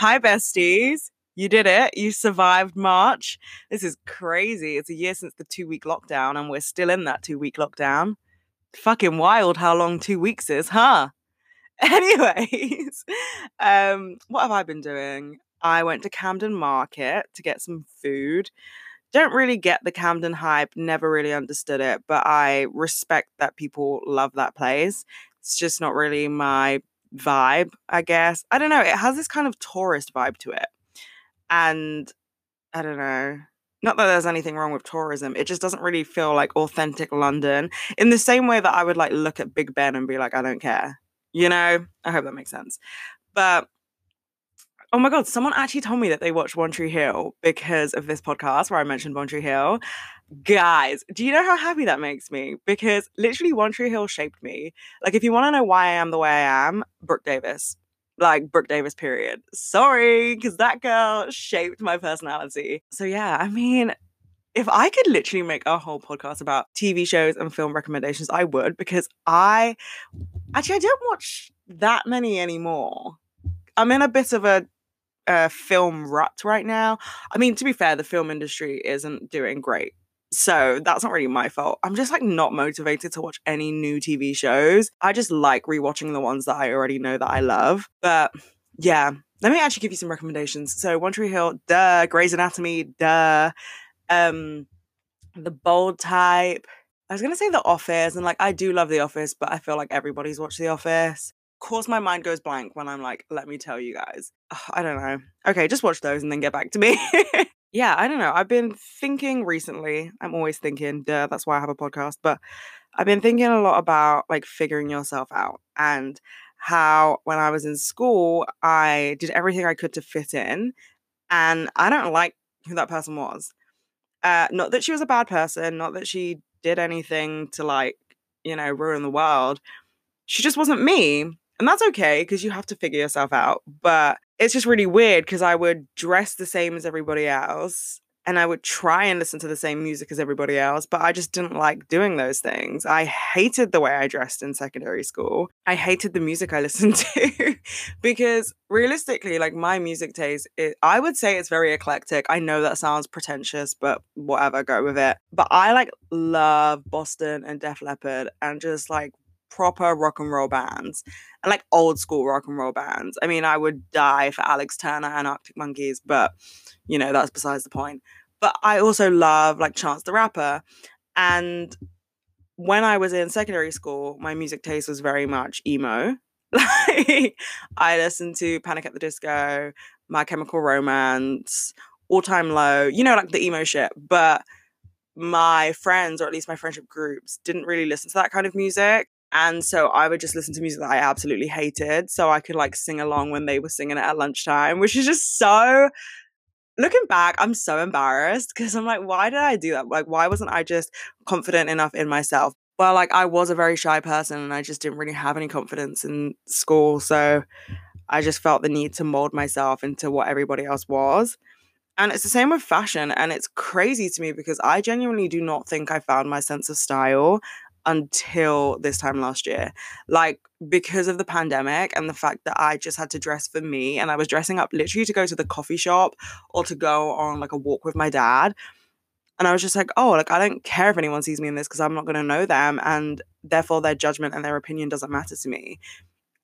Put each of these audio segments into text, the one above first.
Hi, besties. You did it. You survived March. This is crazy. It's a year since the two week lockdown, and we're still in that two week lockdown. Fucking wild how long two weeks is, huh? Anyways, um, what have I been doing? I went to Camden Market to get some food. Don't really get the Camden hype, never really understood it, but I respect that people love that place. It's just not really my vibe, I guess. I don't know. It has this kind of tourist vibe to it. And I don't know. Not that there's anything wrong with tourism. It just doesn't really feel like authentic London in the same way that I would like look at Big Ben and be like, I don't care. You know? I hope that makes sense. But oh my god, someone actually told me that they watched One Tree Hill because of this podcast where I mentioned One Tree Hill. Guys, do you know how happy that makes me? Because literally One Tree Hill shaped me. Like, if you want to know why I am the way I am, Brooke Davis. Like Brooke Davis, period. Sorry, because that girl shaped my personality. So yeah, I mean, if I could literally make a whole podcast about TV shows and film recommendations, I would because I actually I don't watch that many anymore. I'm in a bit of a, film rut right now. I mean, to be fair, the film industry isn't doing great. So that's not really my fault. I'm just like not motivated to watch any new TV shows. I just like rewatching the ones that I already know that I love. But yeah, let me actually give you some recommendations. So One Tree Hill, duh, Grey's Anatomy, duh. Um The Bold Type. I was gonna say The Office, and like I do love The Office, but I feel like everybody's watched The Office. Of course, my mind goes blank when I'm like, let me tell you guys. Ugh, I don't know. Okay, just watch those and then get back to me. yeah, I don't know. I've been thinking recently. I'm always thinking, duh, that's why I have a podcast. But I've been thinking a lot about like figuring yourself out and how when I was in school, I did everything I could to fit in. And I don't like who that person was. Uh, not that she was a bad person, not that she did anything to like, you know, ruin the world. She just wasn't me. And that's okay because you have to figure yourself out. But it's just really weird because I would dress the same as everybody else and I would try and listen to the same music as everybody else, but I just didn't like doing those things. I hated the way I dressed in secondary school. I hated the music I listened to because realistically, like my music taste, it, I would say it's very eclectic. I know that sounds pretentious, but whatever, go with it. But I like love Boston and Def Leppard and just like proper rock and roll bands and like old school rock and roll bands. I mean, I would die for Alex Turner and Arctic Monkeys, but you know, that's besides the point. But I also love like Chance the Rapper. And when I was in secondary school, my music taste was very much emo. Like I listened to Panic at the Disco, My Chemical Romance, All Time Low, you know, like the emo shit. But my friends, or at least my friendship groups, didn't really listen to that kind of music. And so I would just listen to music that I absolutely hated. So I could like sing along when they were singing it at lunchtime, which is just so looking back, I'm so embarrassed because I'm like, why did I do that? Like, why wasn't I just confident enough in myself? Well, like, I was a very shy person and I just didn't really have any confidence in school. So I just felt the need to mold myself into what everybody else was. And it's the same with fashion. And it's crazy to me because I genuinely do not think I found my sense of style until this time last year. Like, because of the pandemic and the fact that I just had to dress for me and I was dressing up literally to go to the coffee shop or to go on like a walk with my dad. And I was just like, oh, like, I don't care if anyone sees me in this because I'm not going to know them. And therefore, their judgment and their opinion doesn't matter to me.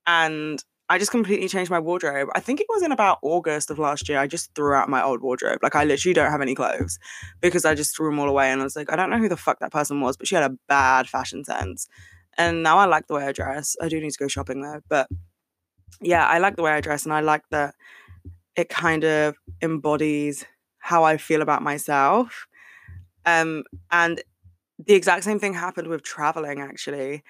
And I just completely changed my wardrobe. I think it was in about August of last year. I just threw out my old wardrobe. Like I literally don't have any clothes because I just threw them all away. And I was like, I don't know who the fuck that person was, but she had a bad fashion sense. And now I like the way I dress. I do need to go shopping though. But yeah, I like the way I dress and I like that it kind of embodies how I feel about myself. Um, and the exact same thing happened with traveling actually.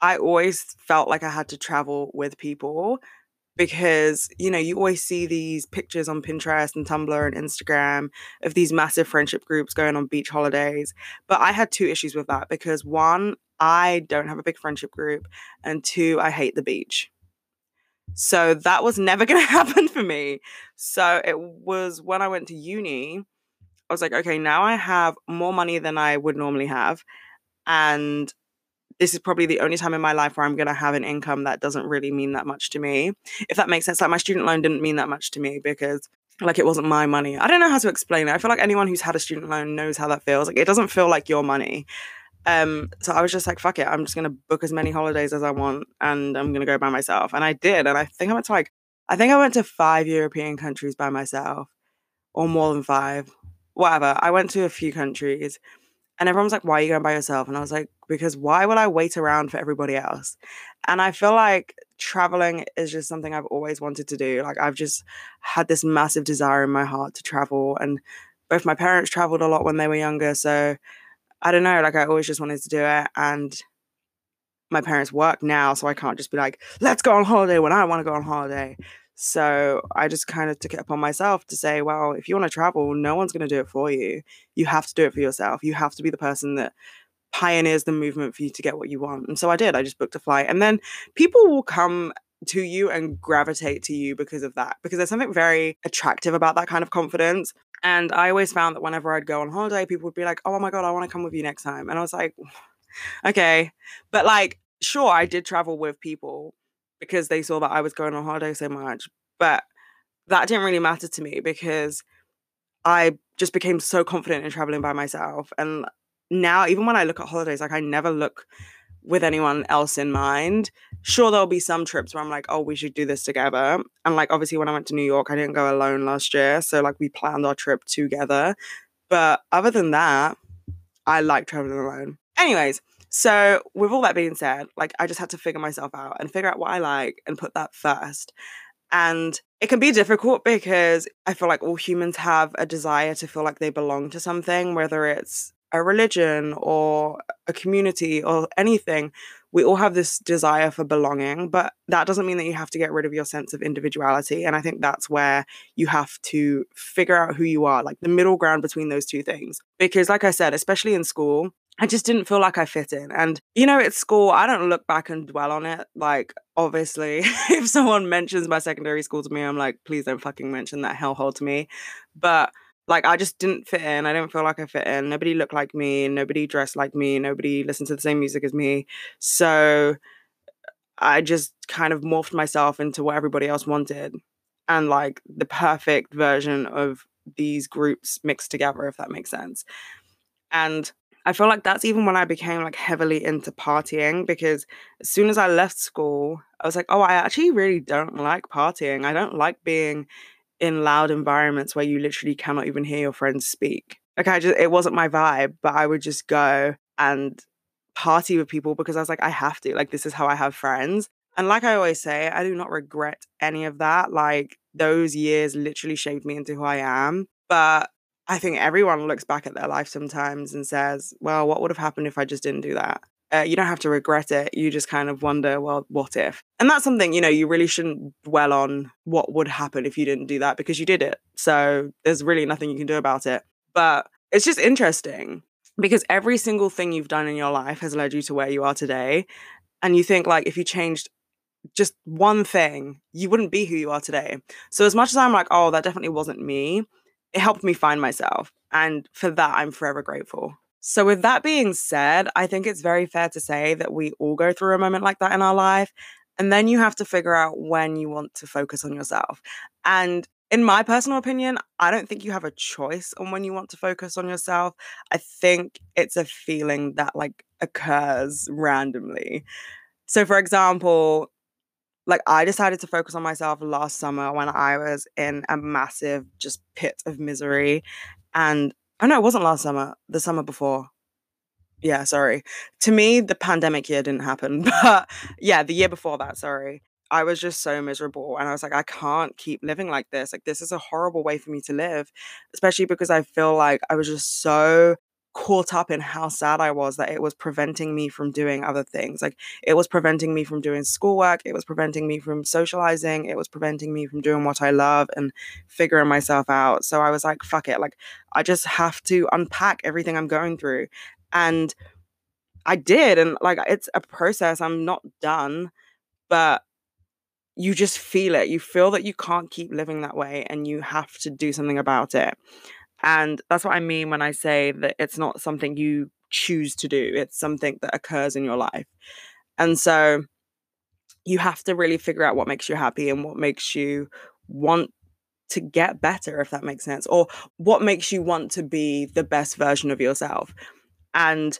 I always felt like I had to travel with people because you know you always see these pictures on Pinterest and Tumblr and Instagram of these massive friendship groups going on beach holidays but I had two issues with that because one I don't have a big friendship group and two I hate the beach. So that was never going to happen for me. So it was when I went to uni I was like okay now I have more money than I would normally have and this is probably the only time in my life where I'm going to have an income that doesn't really mean that much to me. If that makes sense. Like my student loan didn't mean that much to me because like it wasn't my money. I don't know how to explain it. I feel like anyone who's had a student loan knows how that feels. Like it doesn't feel like your money. Um, so I was just like, fuck it, I'm just gonna book as many holidays as I want and I'm gonna go by myself. And I did. And I think I went to like I think I went to five European countries by myself. Or more than five. Whatever. I went to a few countries and everyone's like, why are you going by yourself? And I was like, because why would I wait around for everybody else? And I feel like traveling is just something I've always wanted to do. Like I've just had this massive desire in my heart to travel. And both my parents traveled a lot when they were younger. So I don't know, like I always just wanted to do it. And my parents work now, so I can't just be like, let's go on holiday when I want to go on holiday. So I just kind of took it upon myself to say, well, if you want to travel, no one's going to do it for you. You have to do it for yourself. You have to be the person that pioneers the movement for you to get what you want. And so I did. I just booked a flight. And then people will come to you and gravitate to you because of that, because there's something very attractive about that kind of confidence. And I always found that whenever I'd go on holiday, people would be like, oh my God, I want to come with you next time. And I was like, okay. But like, sure, I did travel with people because they saw that I was going on holiday so much. But that didn't really matter to me because I just became so confident in traveling by myself. And now, even when I look at holidays, like I never look with anyone else in mind. Sure, there'll be some trips where I'm like, oh, we should do this together. And like, obviously, when I went to New York, I didn't go alone last year. So, like, we planned our trip together. But other than that, I like traveling alone. Anyways, so, with all that being said, like I just had to figure myself out and figure out what I like and put that first. And it can be difficult because I feel like all humans have a desire to feel like they belong to something, whether it's a religion or a community or anything. We all have this desire for belonging, but that doesn't mean that you have to get rid of your sense of individuality. And I think that's where you have to figure out who you are, like the middle ground between those two things. Because, like I said, especially in school, I just didn't feel like I fit in. And, you know, at school, I don't look back and dwell on it. Like, obviously, if someone mentions my secondary school to me, I'm like, please don't fucking mention that hellhole to me. But, like, I just didn't fit in. I didn't feel like I fit in. Nobody looked like me. Nobody dressed like me. Nobody listened to the same music as me. So I just kind of morphed myself into what everybody else wanted. And, like, the perfect version of these groups mixed together, if that makes sense. And I feel like that's even when I became like heavily into partying because as soon as I left school, I was like, oh, I actually really don't like partying. I don't like being in loud environments where you literally cannot even hear your friends speak. Like I just it wasn't my vibe, but I would just go and party with people because I was like, I have to. Like this is how I have friends. And like I always say, I do not regret any of that. Like those years literally shaped me into who I am. But I think everyone looks back at their life sometimes and says, well, what would have happened if I just didn't do that? Uh, you don't have to regret it. You just kind of wonder, well, what if? And that's something, you know, you really shouldn't dwell on what would happen if you didn't do that because you did it. So there's really nothing you can do about it. But it's just interesting because every single thing you've done in your life has led you to where you are today. And you think, like, if you changed just one thing, you wouldn't be who you are today. So as much as I'm like, oh, that definitely wasn't me, it helped me find myself. And for that, I'm forever grateful. So, with that being said, I think it's very fair to say that we all go through a moment like that in our life. And then you have to figure out when you want to focus on yourself. And in my personal opinion, I don't think you have a choice on when you want to focus on yourself. I think it's a feeling that like occurs randomly. So, for example, like I decided to focus on myself last summer when I was in a massive just pit of misery. And oh know it wasn't last summer, the summer before. Yeah, sorry. To me, the pandemic year didn't happen, but yeah, the year before that, sorry. I was just so miserable. And I was like, I can't keep living like this. Like, this is a horrible way for me to live, especially because I feel like I was just so caught up in how sad I was that it was preventing me from doing other things. Like it was preventing me from doing schoolwork, it was preventing me from socializing, it was preventing me from doing what I love and figuring myself out. So I was like, fuck it. Like I just have to unpack everything I'm going through. And I did. And like it's a process. I'm not done, but you just feel it. You feel that you can't keep living that way and you have to do something about it. And that's what I mean when I say that it's not something you choose to do, it's something that occurs in your life. And so you have to really figure out what makes you happy and what makes you want to get better, if that makes sense, or what makes you want to be the best version of yourself. And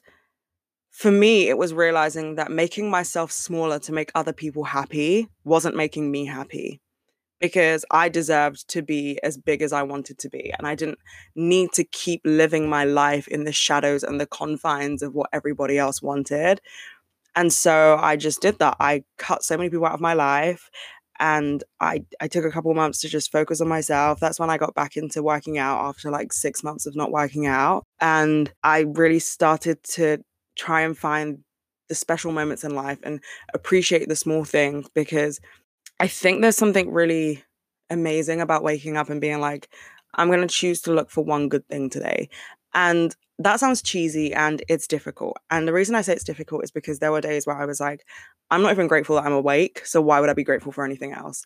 for me, it was realizing that making myself smaller to make other people happy wasn't making me happy because I deserved to be as big as I wanted to be. And I didn't need to keep living my life in the shadows and the confines of what everybody else wanted. And so I just did that. I cut so many people out of my life and I I took a couple months to just focus on myself. That's when I got back into working out after like 6 months of not working out and I really started to try and find the special moments in life and appreciate the small things because I think there's something really amazing about waking up and being like I'm going to choose to look for one good thing today. And that sounds cheesy and it's difficult. And the reason I say it's difficult is because there were days where I was like, I'm not even grateful that I'm awake. So why would I be grateful for anything else?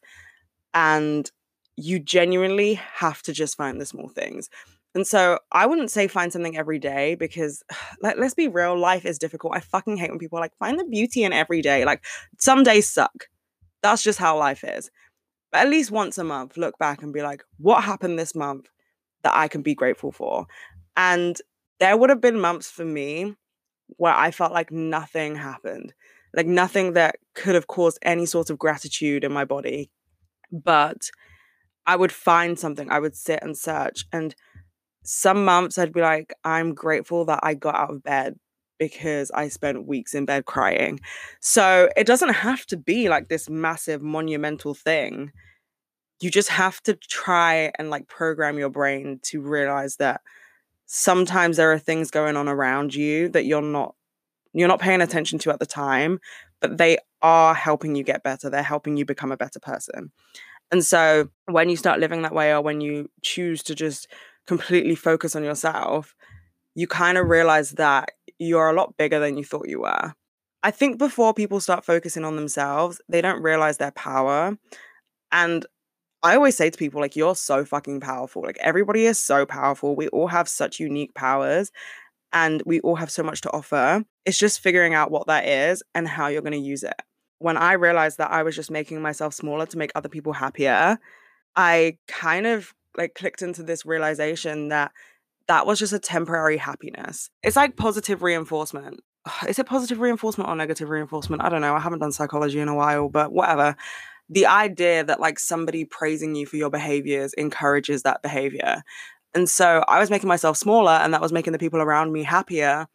And you genuinely have to just find the small things. And so I wouldn't say find something every day because let, let's be real, life is difficult. I fucking hate when people are like, find the beauty in every day. Like some days suck. That's just how life is. But at least once a month, look back and be like, what happened this month that I can be grateful for? And there would have been months for me where I felt like nothing happened, like nothing that could have caused any sort of gratitude in my body. But I would find something, I would sit and search. And some months I'd be like, I'm grateful that I got out of bed because I spent weeks in bed crying. So it doesn't have to be like this massive monumental thing. You just have to try and like program your brain to realize that sometimes there are things going on around you that you're not you're not paying attention to at the time but they are helping you get better they're helping you become a better person and so when you start living that way or when you choose to just completely focus on yourself you kind of realize that you're a lot bigger than you thought you were i think before people start focusing on themselves they don't realize their power and I always say to people, like, you're so fucking powerful. Like, everybody is so powerful. We all have such unique powers and we all have so much to offer. It's just figuring out what that is and how you're going to use it. When I realized that I was just making myself smaller to make other people happier, I kind of like clicked into this realization that that was just a temporary happiness. It's like positive reinforcement. Is it positive reinforcement or negative reinforcement? I don't know. I haven't done psychology in a while, but whatever the idea that like somebody praising you for your behaviors encourages that behavior. And so I was making myself smaller and that was making the people around me happier.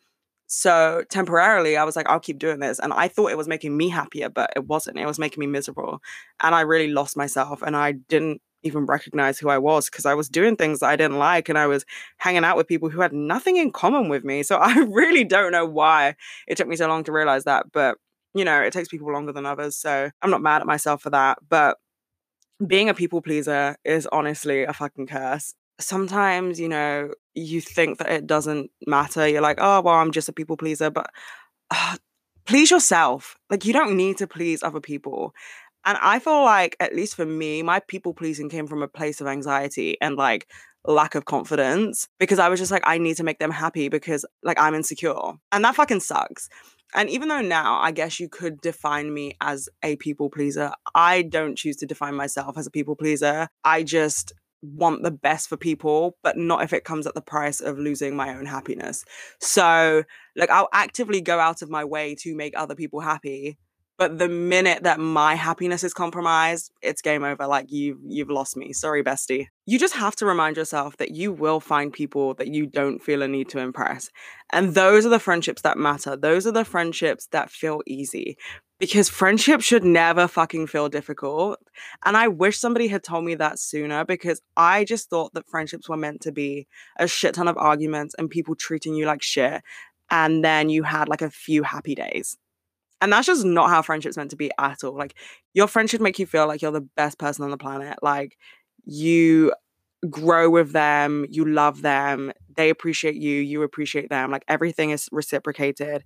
So temporarily I was like, I'll keep doing this. And I thought it was making me happier, but it wasn't. It was making me miserable. And I really lost myself and I didn't even recognize who I was because I was doing things I didn't like and I was hanging out with people who had nothing in common with me. So I really don't know why it took me so long to realize that. But you know, it takes people longer than others. So I'm not mad at myself for that. But being a people pleaser is honestly a fucking curse. Sometimes, you know, you think that it doesn't matter. You're like, oh, well, I'm just a people pleaser. But uh, please yourself. Like, you don't need to please other people. And I feel like, at least for me, my people pleasing came from a place of anxiety and like lack of confidence because I was just like, I need to make them happy because like I'm insecure. And that fucking sucks. And even though now I guess you could define me as a people pleaser, I don't choose to define myself as a people pleaser. I just want the best for people, but not if it comes at the price of losing my own happiness. So, like, I'll actively go out of my way to make other people happy but the minute that my happiness is compromised, it's game over. Like you you've lost me. Sorry, bestie. You just have to remind yourself that you will find people that you don't feel a need to impress. And those are the friendships that matter. Those are the friendships that feel easy. Because friendship should never fucking feel difficult. And I wish somebody had told me that sooner because I just thought that friendships were meant to be a shit ton of arguments and people treating you like shit. And then you had like a few happy days and that's just not how friendship's meant to be at all. Like your friend should make you feel like you're the best person on the planet. Like you grow with them, you love them, they appreciate you, you appreciate them. Like everything is reciprocated.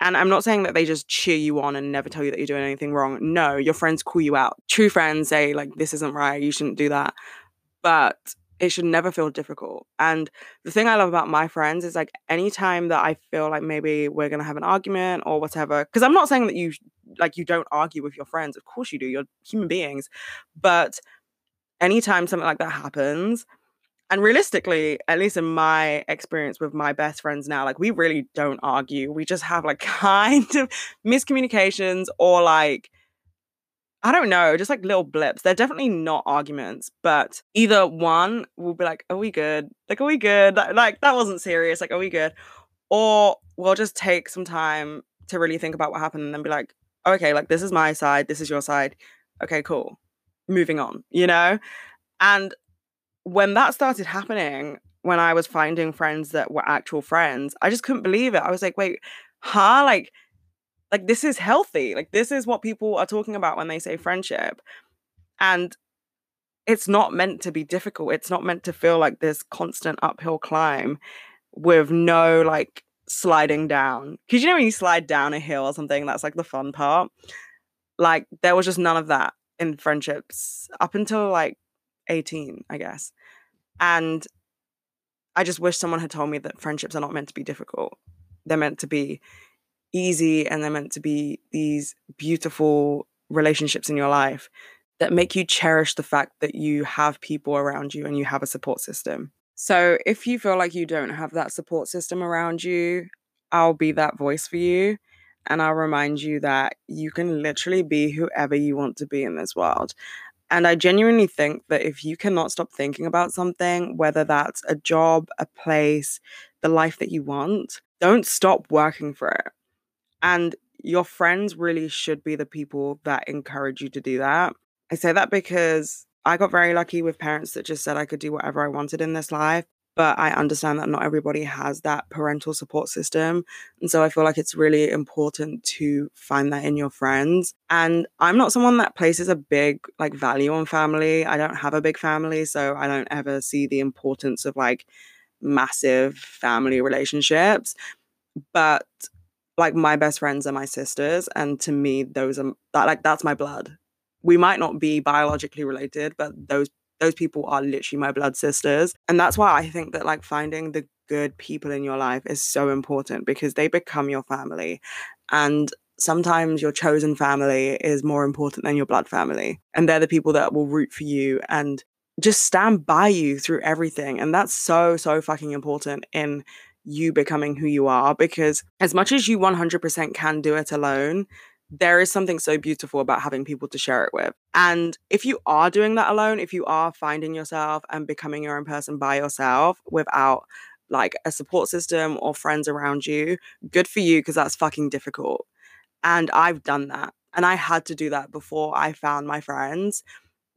And I'm not saying that they just cheer you on and never tell you that you're doing anything wrong. No, your friends call you out. True friends say, like, this isn't right, you shouldn't do that. But it should never feel difficult. And the thing I love about my friends is like anytime that I feel like maybe we're gonna have an argument or whatever, because I'm not saying that you like you don't argue with your friends. Of course you do. You're human beings. But anytime something like that happens, and realistically, at least in my experience with my best friends now, like we really don't argue. We just have like kind of miscommunications or like I don't know, just like little blips. They're definitely not arguments, but either one will be like, "Are we good? Like, are we good? Like, that wasn't serious. Like, are we good?" Or we'll just take some time to really think about what happened and then be like, "Okay, like this is my side. This is your side. Okay, cool. Moving on." You know, and when that started happening, when I was finding friends that were actual friends, I just couldn't believe it. I was like, "Wait, huh? Like." Like this is healthy. Like this is what people are talking about when they say friendship. And it's not meant to be difficult. It's not meant to feel like this constant uphill climb with no like sliding down. Cause you know when you slide down a hill or something, that's like the fun part. Like there was just none of that in friendships up until like 18, I guess. And I just wish someone had told me that friendships are not meant to be difficult. They're meant to be easy and they're meant to be these beautiful relationships in your life that make you cherish the fact that you have people around you and you have a support system. So if you feel like you don't have that support system around you, I'll be that voice for you. And I'll remind you that you can literally be whoever you want to be in this world. And I genuinely think that if you cannot stop thinking about something, whether that's a job, a place, the life that you want, don't stop working for it. And your friends really should be the people that encourage you to do that. I say that because I got very lucky with parents that just said I could do whatever I wanted in this life. But I understand that not everybody has that parental support system. And so I feel like it's really important to find that in your friends. And I'm not someone that places a big like value on family. I don't have a big family. So I don't ever see the importance of like massive family relationships. But like my best friends are my sisters and to me those are that like that's my blood. We might not be biologically related but those those people are literally my blood sisters and that's why i think that like finding the good people in your life is so important because they become your family and sometimes your chosen family is more important than your blood family and they're the people that will root for you and just stand by you through everything and that's so so fucking important in you becoming who you are because as much as you 100% can do it alone there is something so beautiful about having people to share it with. And if you are doing that alone, if you are finding yourself and becoming your own person by yourself without like a support system or friends around you, good for you because that's fucking difficult. And I've done that. And I had to do that before I found my friends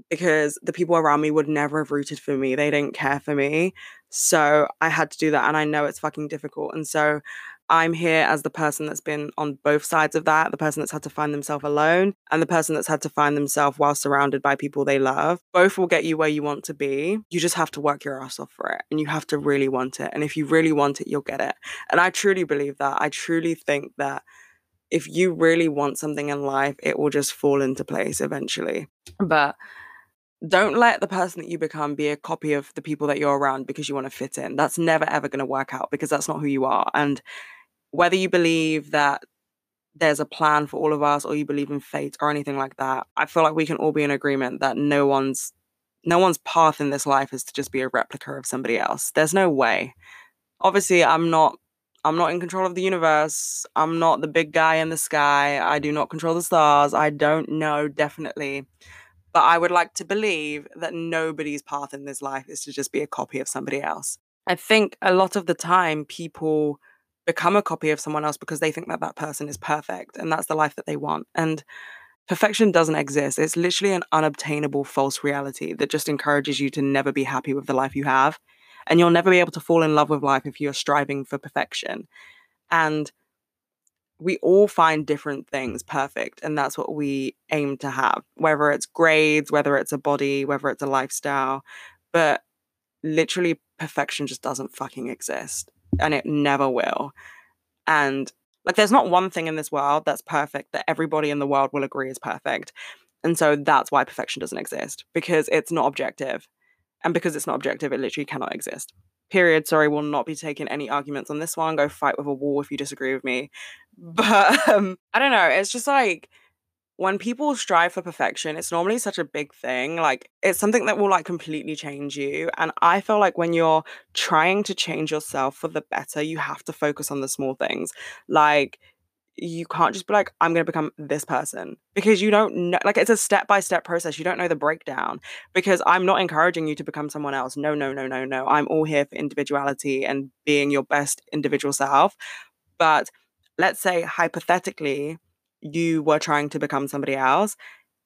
because the people around me would never have rooted for me. They didn't care for me. So I had to do that. And I know it's fucking difficult. And so I'm here as the person that's been on both sides of that the person that's had to find themselves alone and the person that's had to find themselves while surrounded by people they love. Both will get you where you want to be. You just have to work your ass off for it and you have to really want it. And if you really want it, you'll get it. And I truly believe that. I truly think that if you really want something in life, it will just fall into place eventually. But don't let the person that you become be a copy of the people that you're around because you want to fit in. That's never ever going to work out because that's not who you are. And whether you believe that there's a plan for all of us or you believe in fate or anything like that, I feel like we can all be in agreement that no one's no one's path in this life is to just be a replica of somebody else. There's no way. Obviously, I'm not I'm not in control of the universe. I'm not the big guy in the sky. I do not control the stars. I don't know definitely but I would like to believe that nobody's path in this life is to just be a copy of somebody else. I think a lot of the time people become a copy of someone else because they think that that person is perfect and that's the life that they want. And perfection doesn't exist. It's literally an unobtainable false reality that just encourages you to never be happy with the life you have. And you'll never be able to fall in love with life if you're striving for perfection. And we all find different things perfect and that's what we aim to have whether it's grades whether it's a body whether it's a lifestyle but literally perfection just doesn't fucking exist and it never will and like there's not one thing in this world that's perfect that everybody in the world will agree is perfect and so that's why perfection doesn't exist because it's not objective And because it's not objective, it literally cannot exist. Period. Sorry, will not be taking any arguments on this one. Go fight with a wall if you disagree with me. But um, I don't know. It's just like when people strive for perfection, it's normally such a big thing. Like it's something that will like completely change you. And I feel like when you're trying to change yourself for the better, you have to focus on the small things. Like you can't just be like, I'm going to become this person because you don't know, like, it's a step by step process. You don't know the breakdown because I'm not encouraging you to become someone else. No, no, no, no, no. I'm all here for individuality and being your best individual self. But let's say, hypothetically, you were trying to become somebody else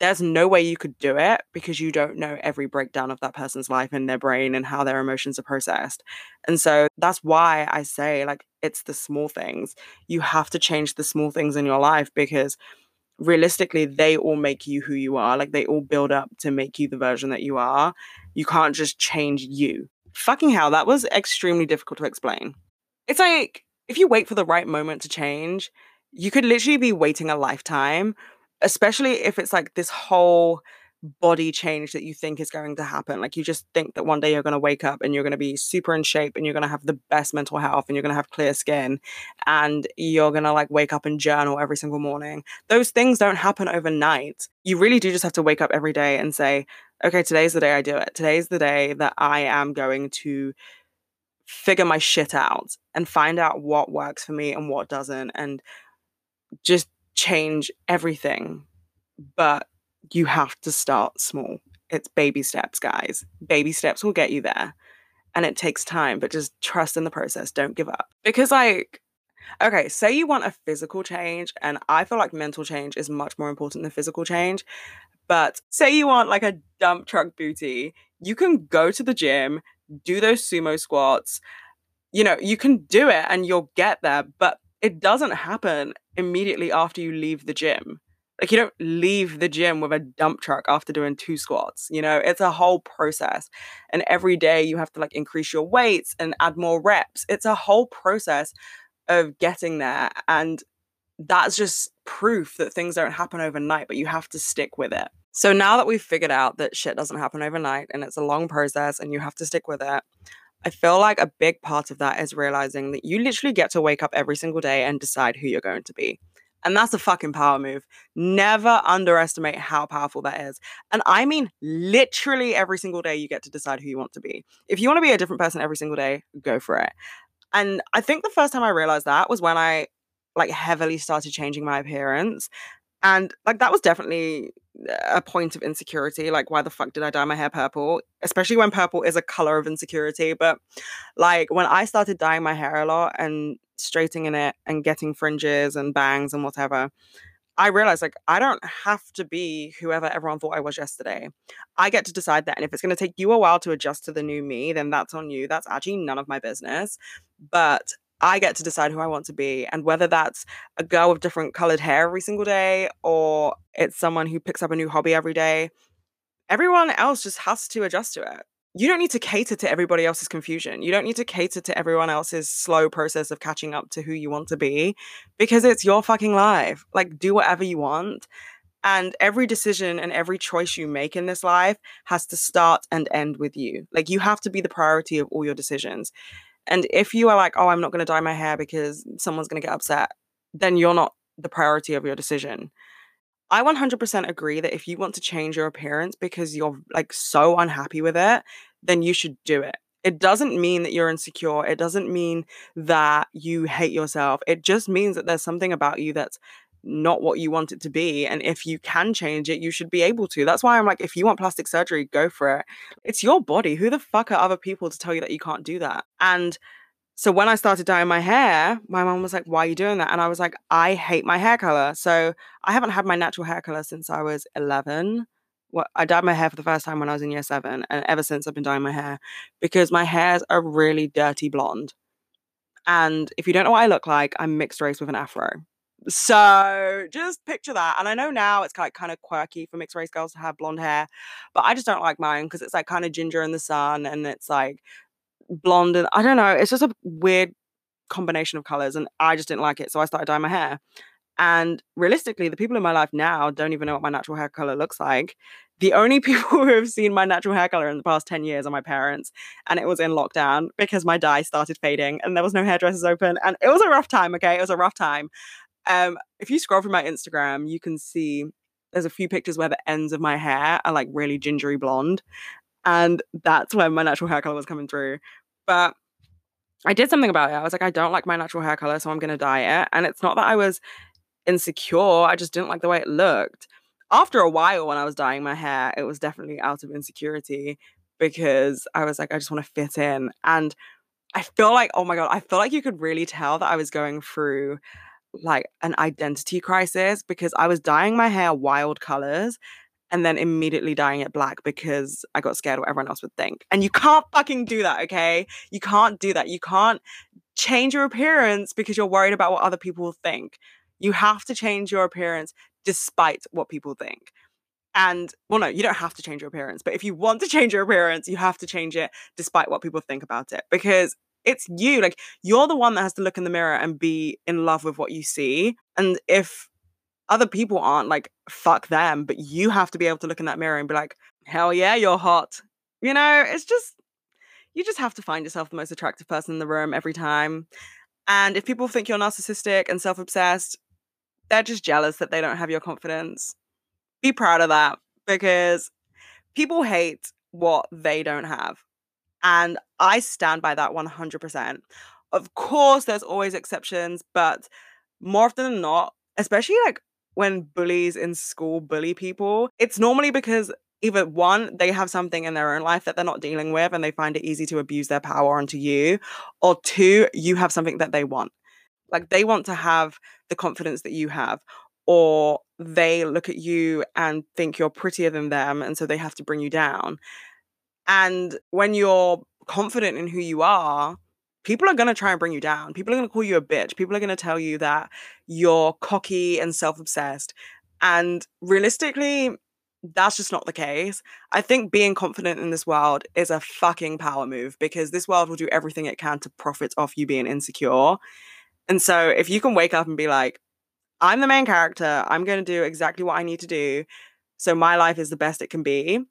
there's no way you could do it because you don't know every breakdown of that person's life and their brain and how their emotions are processed. And so that's why I say, like, it's the small things. You have to change the small things in your life because realistically, they all make you who you are. Like, they all build up to make you the version that you are. You can't just change you. Fucking hell, that was extremely difficult to explain. It's like if you wait for the right moment to change, you could literally be waiting a lifetime especially if it's like this whole body change that you think is going to happen. Like you just think that one day you're going to wake up and you're going to be super in shape and you're going to have the best mental health and you're going to have clear skin and you're going to like wake up and journal every single morning. Those things don't happen overnight. You really do just have to wake up every day and say, okay, today's the day I do it. Today's the day that I am going to figure my shit out and find out what works for me and what doesn't and just change everything, but you have to start small. It's baby steps, guys. Baby steps will get you there. And it takes time, but just trust in the process. Don't give up. Because, like, okay, say you want a physical change, and I feel like mental change is much more important than physical change. But say you want like a dump truck booty, you can go to the gym, do those sumo squats. You know, you can do it and you'll get there, but it doesn't happen immediately after you leave the gym. Like you don't leave the gym with a dump truck after doing two squats. You know, it's a whole process. And every day you have to like increase your weights and add more reps. It's a whole process of getting there. And that's just proof that things don't happen overnight, but you have to stick with it. So now that we've figured out that shit doesn't happen overnight and it's a long process and you have to stick with it, I feel like a big part of that is realizing that you literally get to wake up every single day and decide who you're going to be. And that's a fucking power move. Never underestimate how powerful that is. And I mean, literally every single day you get to decide who you want to be. If you want to be a different person every single day, go for it. And I think the first time I realized that was when I like heavily started changing my appearance. And like that was definitely a point of insecurity. Like, why the fuck did I dye my hair purple? Especially when purple is a color of insecurity. But like when I started dyeing my hair a lot and straightening it and getting fringes and bangs and whatever, I realized like I don't have to be whoever everyone thought I was yesterday. I get to decide that. And if it's going to take you a while to adjust to the new me, then that's on you. That's actually none of my business. But I get to decide who I want to be. And whether that's a girl with different colored hair every single day or it's someone who picks up a new hobby every day, everyone else just has to adjust to it. You don't need to cater to everybody else's confusion. You don't need to cater to everyone else's slow process of catching up to who you want to be because it's your fucking life. Like, do whatever you want. And every decision and every choice you make in this life has to start and end with you. Like, you have to be the priority of all your decisions. And if you are like, oh, I'm not going to dye my hair because someone's going to get upset, then you're not the priority of your decision. I 100% agree that if you want to change your appearance because you're like so unhappy with it, then you should do it. It doesn't mean that you're insecure. It doesn't mean that you hate yourself. It just means that there's something about you that's not what you want it to be. And if you can change it, you should be able to. That's why I'm like, if you want plastic surgery, go for it. It's your body. Who the fuck are other people to tell you that you can't do that? And so when I started dyeing my hair, my mom was like, Why are you doing that? And I was like, I hate my hair color. So I haven't had my natural hair color since I was 11. Well, I dyed my hair for the first time when I was in year seven. And ever since I've been dyeing my hair because my hair's a really dirty blonde. And if you don't know what I look like, I'm mixed race with an afro. So just picture that. And I know now it's like kind of quirky for mixed race girls to have blonde hair, but I just don't like mine because it's like kind of ginger in the sun and it's like blonde and I don't know. It's just a weird combination of colors and I just didn't like it. So I started dyeing my hair. And realistically, the people in my life now don't even know what my natural hair color looks like. The only people who have seen my natural hair color in the past 10 years are my parents. And it was in lockdown because my dye started fading and there was no hairdressers open. And it was a rough time, okay? It was a rough time. Um, if you scroll through my Instagram, you can see there's a few pictures where the ends of my hair are like really gingery blonde. And that's when my natural hair color was coming through. But I did something about it. I was like, I don't like my natural hair color, so I'm going to dye it. And it's not that I was insecure, I just didn't like the way it looked. After a while, when I was dyeing my hair, it was definitely out of insecurity because I was like, I just want to fit in. And I feel like, oh my God, I feel like you could really tell that I was going through like an identity crisis because I was dyeing my hair wild colors and then immediately dyeing it black because I got scared what everyone else would think. And you can't fucking do that, okay? You can't do that. You can't change your appearance because you're worried about what other people will think. You have to change your appearance despite what people think. And well, no, you don't have to change your appearance, but if you want to change your appearance, you have to change it despite what people think about it because it's you. Like, you're the one that has to look in the mirror and be in love with what you see. And if other people aren't like fuck them but you have to be able to look in that mirror and be like hell yeah you're hot you know it's just you just have to find yourself the most attractive person in the room every time and if people think you're narcissistic and self-obsessed they're just jealous that they don't have your confidence be proud of that because people hate what they don't have and i stand by that 100% of course there's always exceptions but more often than not especially like when bullies in school bully people, it's normally because either one, they have something in their own life that they're not dealing with and they find it easy to abuse their power onto you, or two, you have something that they want. Like they want to have the confidence that you have, or they look at you and think you're prettier than them, and so they have to bring you down. And when you're confident in who you are, people are going to try and bring you down. People are going to call you a bitch. People are going to tell you that you're cocky and self obsessed. And realistically, that's just not the case. I think being confident in this world is a fucking power move because this world will do everything it can to profit off you being insecure. And so if you can wake up and be like, I'm the main character, I'm going to do exactly what I need to do. So my life is the best it can be.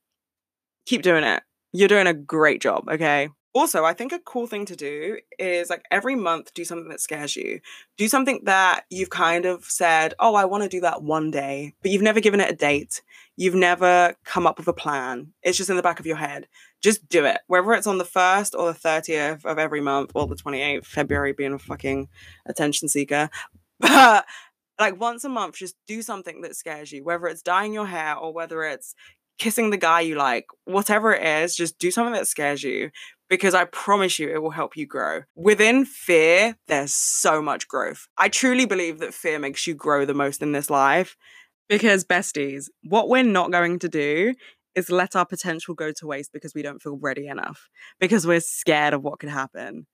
Keep doing it. You're doing a great job, okay? Also, I think a cool thing to do is like every month do something that scares you. Do something that you've kind of said, oh, I want to do that one day, but you've never given it a date. You've never come up with a plan. It's just in the back of your head. Just do it. Whether it's on the 1st or the 30th of every month or the 28th, February being a fucking attention seeker. But like once a month, just do something that scares you, whether it's dyeing your hair or whether it's kissing the guy you like, whatever it is, just do something that scares you because I promise you it will help you grow. Within fear, there's so much growth. I truly believe that fear makes you grow the most in this life because, besties, what we're not going to do is let our potential go to waste because we don't feel ready enough, because we're scared of what could happen.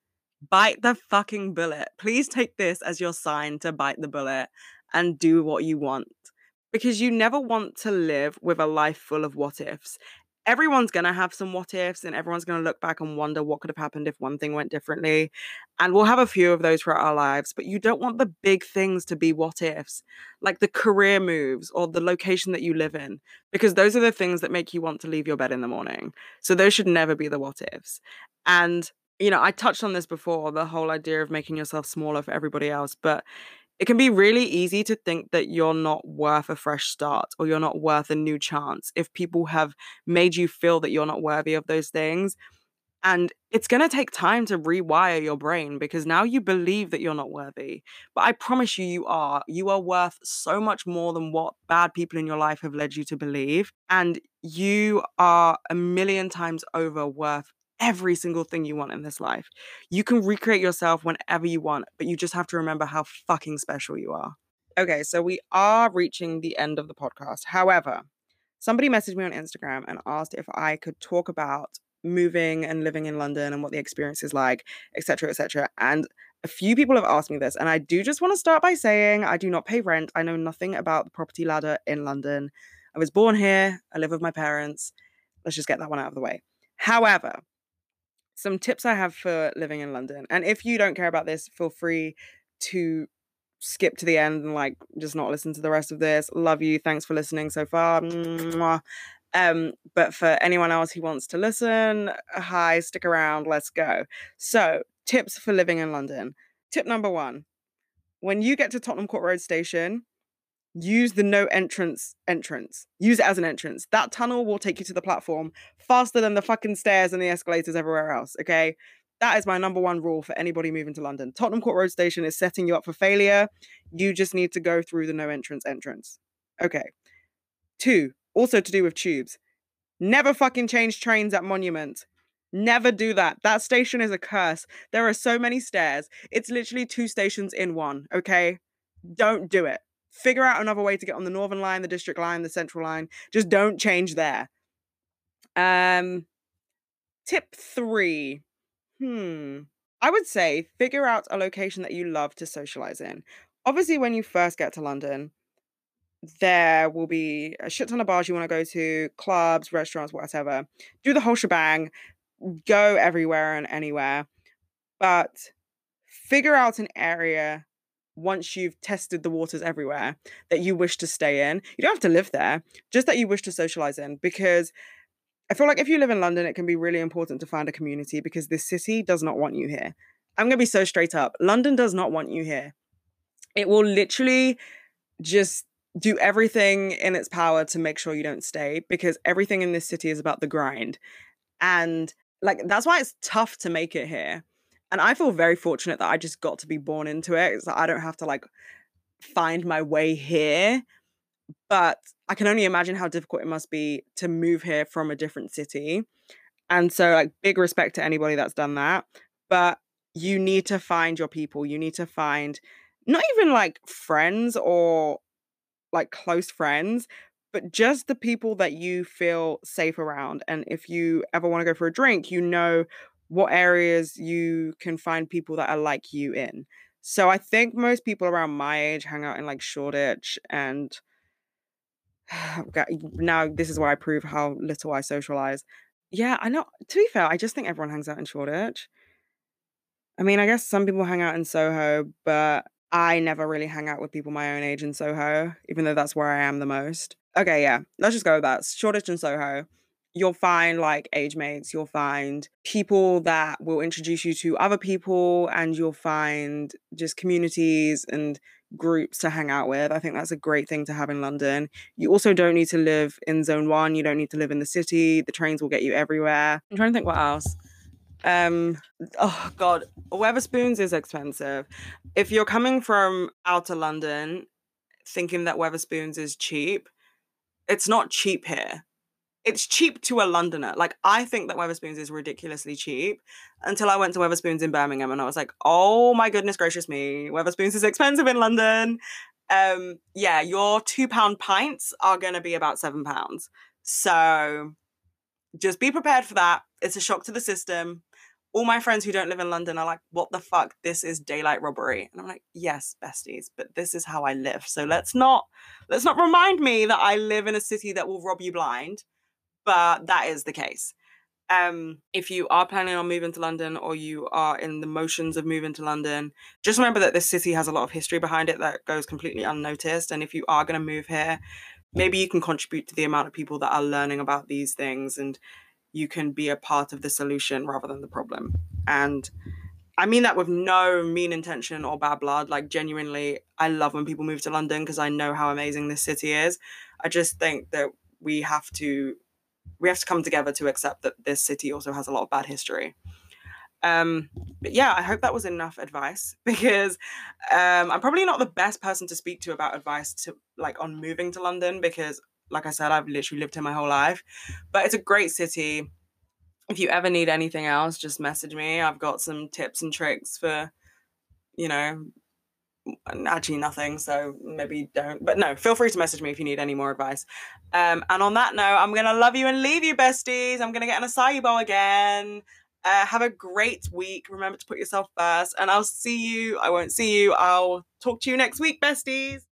Bite the fucking bullet. Please take this as your sign to bite the bullet and do what you want because you never want to live with a life full of what ifs everyone's going to have some what ifs and everyone's going to look back and wonder what could have happened if one thing went differently. And we'll have a few of those throughout our lives, but you don't want the big things to be what ifs, like the career moves or the location that you live in, because those are the things that make you want to leave your bed in the morning. So those should never be the what ifs. And you know, I touched on this before the whole idea of making yourself smaller for everybody else, but it can be really easy to think that you're not worth a fresh start or you're not worth a new chance if people have made you feel that you're not worthy of those things. And it's going to take time to rewire your brain because now you believe that you're not worthy. But I promise you, you are. You are worth so much more than what bad people in your life have led you to believe. And you are a million times over worth every single thing you want in this life. You can recreate yourself whenever you want, but you just have to remember how fucking special you are. Okay, so we are reaching the end of the podcast. However, somebody messaged me on Instagram and asked if I could talk about moving and living in London and what the experience is like, etc., etc. And a few people have asked me this, and I do just want to start by saying I do not pay rent. I know nothing about the property ladder in London. I was born here, I live with my parents. Let's just get that one out of the way. However, some tips I have for living in London. And if you don't care about this, feel free to skip to the end and like just not listen to the rest of this. Love you. Thanks for listening so far. Um, but for anyone else who wants to listen, hi, stick around, let's go. So, tips for living in London. Tip number one when you get to Tottenham Court Road Station, use the no entrance entrance. Use it as an entrance. That tunnel will take you to the platform faster than the fucking stairs and the escalators everywhere else. Okay. That is my number one rule for anybody moving to London. Tottenham Court Road Station is setting you up for failure. You just need to go through the no entrance entrance. Okay. Two, also to do with tubes. Never fucking change trains at Monument. Never do that. That station is a curse. There are so many stairs. It's literally two stations in one, okay? Don't do it. Figure out another way to get on the Northern Line, the District Line, the Central Line. Just don't change there. Um tip 3. Hmm. I would say figure out a location that you love to socialize in. Obviously when you first get to London, there will be a shit ton of bars you want to go to, clubs, restaurants, whatever. Do the whole shebang, go everywhere and anywhere. But figure out an area once you've tested the waters everywhere that you wish to stay in. You don't have to live there, just that you wish to socialize in. Because I feel like if you live in London, it can be really important to find a community because this city does not want you here. I'm going to be so straight up. London does not want you here. It will literally just do everything in its power to make sure you don't stay because everything in this city is about the grind. And like that's why it's tough to make it here. And I feel very fortunate that I just got to be born into it. So I don't have to like find my way here. But I can only imagine how difficult it must be to move here from a different city. And so like big respect to anybody that's done that. But you need to find your people. You need to find not even like friends or like close friends, but just the people that you feel safe around. And if you ever want to go for a drink, you know what areas you can find people that are like you in. So I think most people around my age hang out in like Shoreditch and now this is where I prove how little I socialize. Yeah, I know. To be fair, I just think everyone hangs out in Shoreditch. I mean, I guess some people hang out in Soho, but I never really hang out with people my own age in Soho, even though that's where I am the most. Okay, yeah, let's just go with that. Shoreditch and Soho. You'll find like age mates, you'll find people that will introduce you to other people, and you'll find just communities and groups to hang out with. I think that's a great thing to have in London. You also don't need to live in zone one, you don't need to live in the city. The trains will get you everywhere. I'm trying to think what else. Um, oh god, Wetherspoons is expensive. If you're coming from outer London thinking that Wetherspoons is cheap, it's not cheap here. It's cheap to a Londoner. Like I think that Wetherspoons is ridiculously cheap until I went to Wetherspoons in Birmingham and I was like, "Oh my goodness gracious me, Wetherspoons is expensive in London." Um yeah, your 2 pound pints are to be about 7 pounds. So just be prepared for that. It's a shock to the system all my friends who don't live in London are like, what the fuck? This is daylight robbery. And I'm like, yes, besties, but this is how I live. So let's not let's not remind me that I live in a city that will rob you blind. But that is the case. Um, if you are planning on moving to London or you are in the motions of moving to London, just remember that this city has a lot of history behind it that goes completely unnoticed. And if you are going to move here, maybe you can contribute to the amount of people that are learning about these things and you can be a part of the solution rather than the problem. And I mean that with no mean intention or bad blood. Like, genuinely, I love when people move to London because I know how amazing this city is. I just think that we have to we have to come together to accept that this city also has a lot of bad history. Um, but yeah, I hope that was enough advice because um, I'm probably not the best person to speak to about advice to like on moving to London because like I said, I've literally lived here my whole life. But it's a great city. If you ever need anything else, just message me. I've got some tips and tricks for, you know, actually nothing. So maybe don't. But no, feel free to message me if you need any more advice. Um, and on that note, I'm gonna love you and leave you, besties. I'm gonna get an acai bowl again. Uh, have a great week. Remember to put yourself first. And I'll see you. I won't see you. I'll talk to you next week, besties.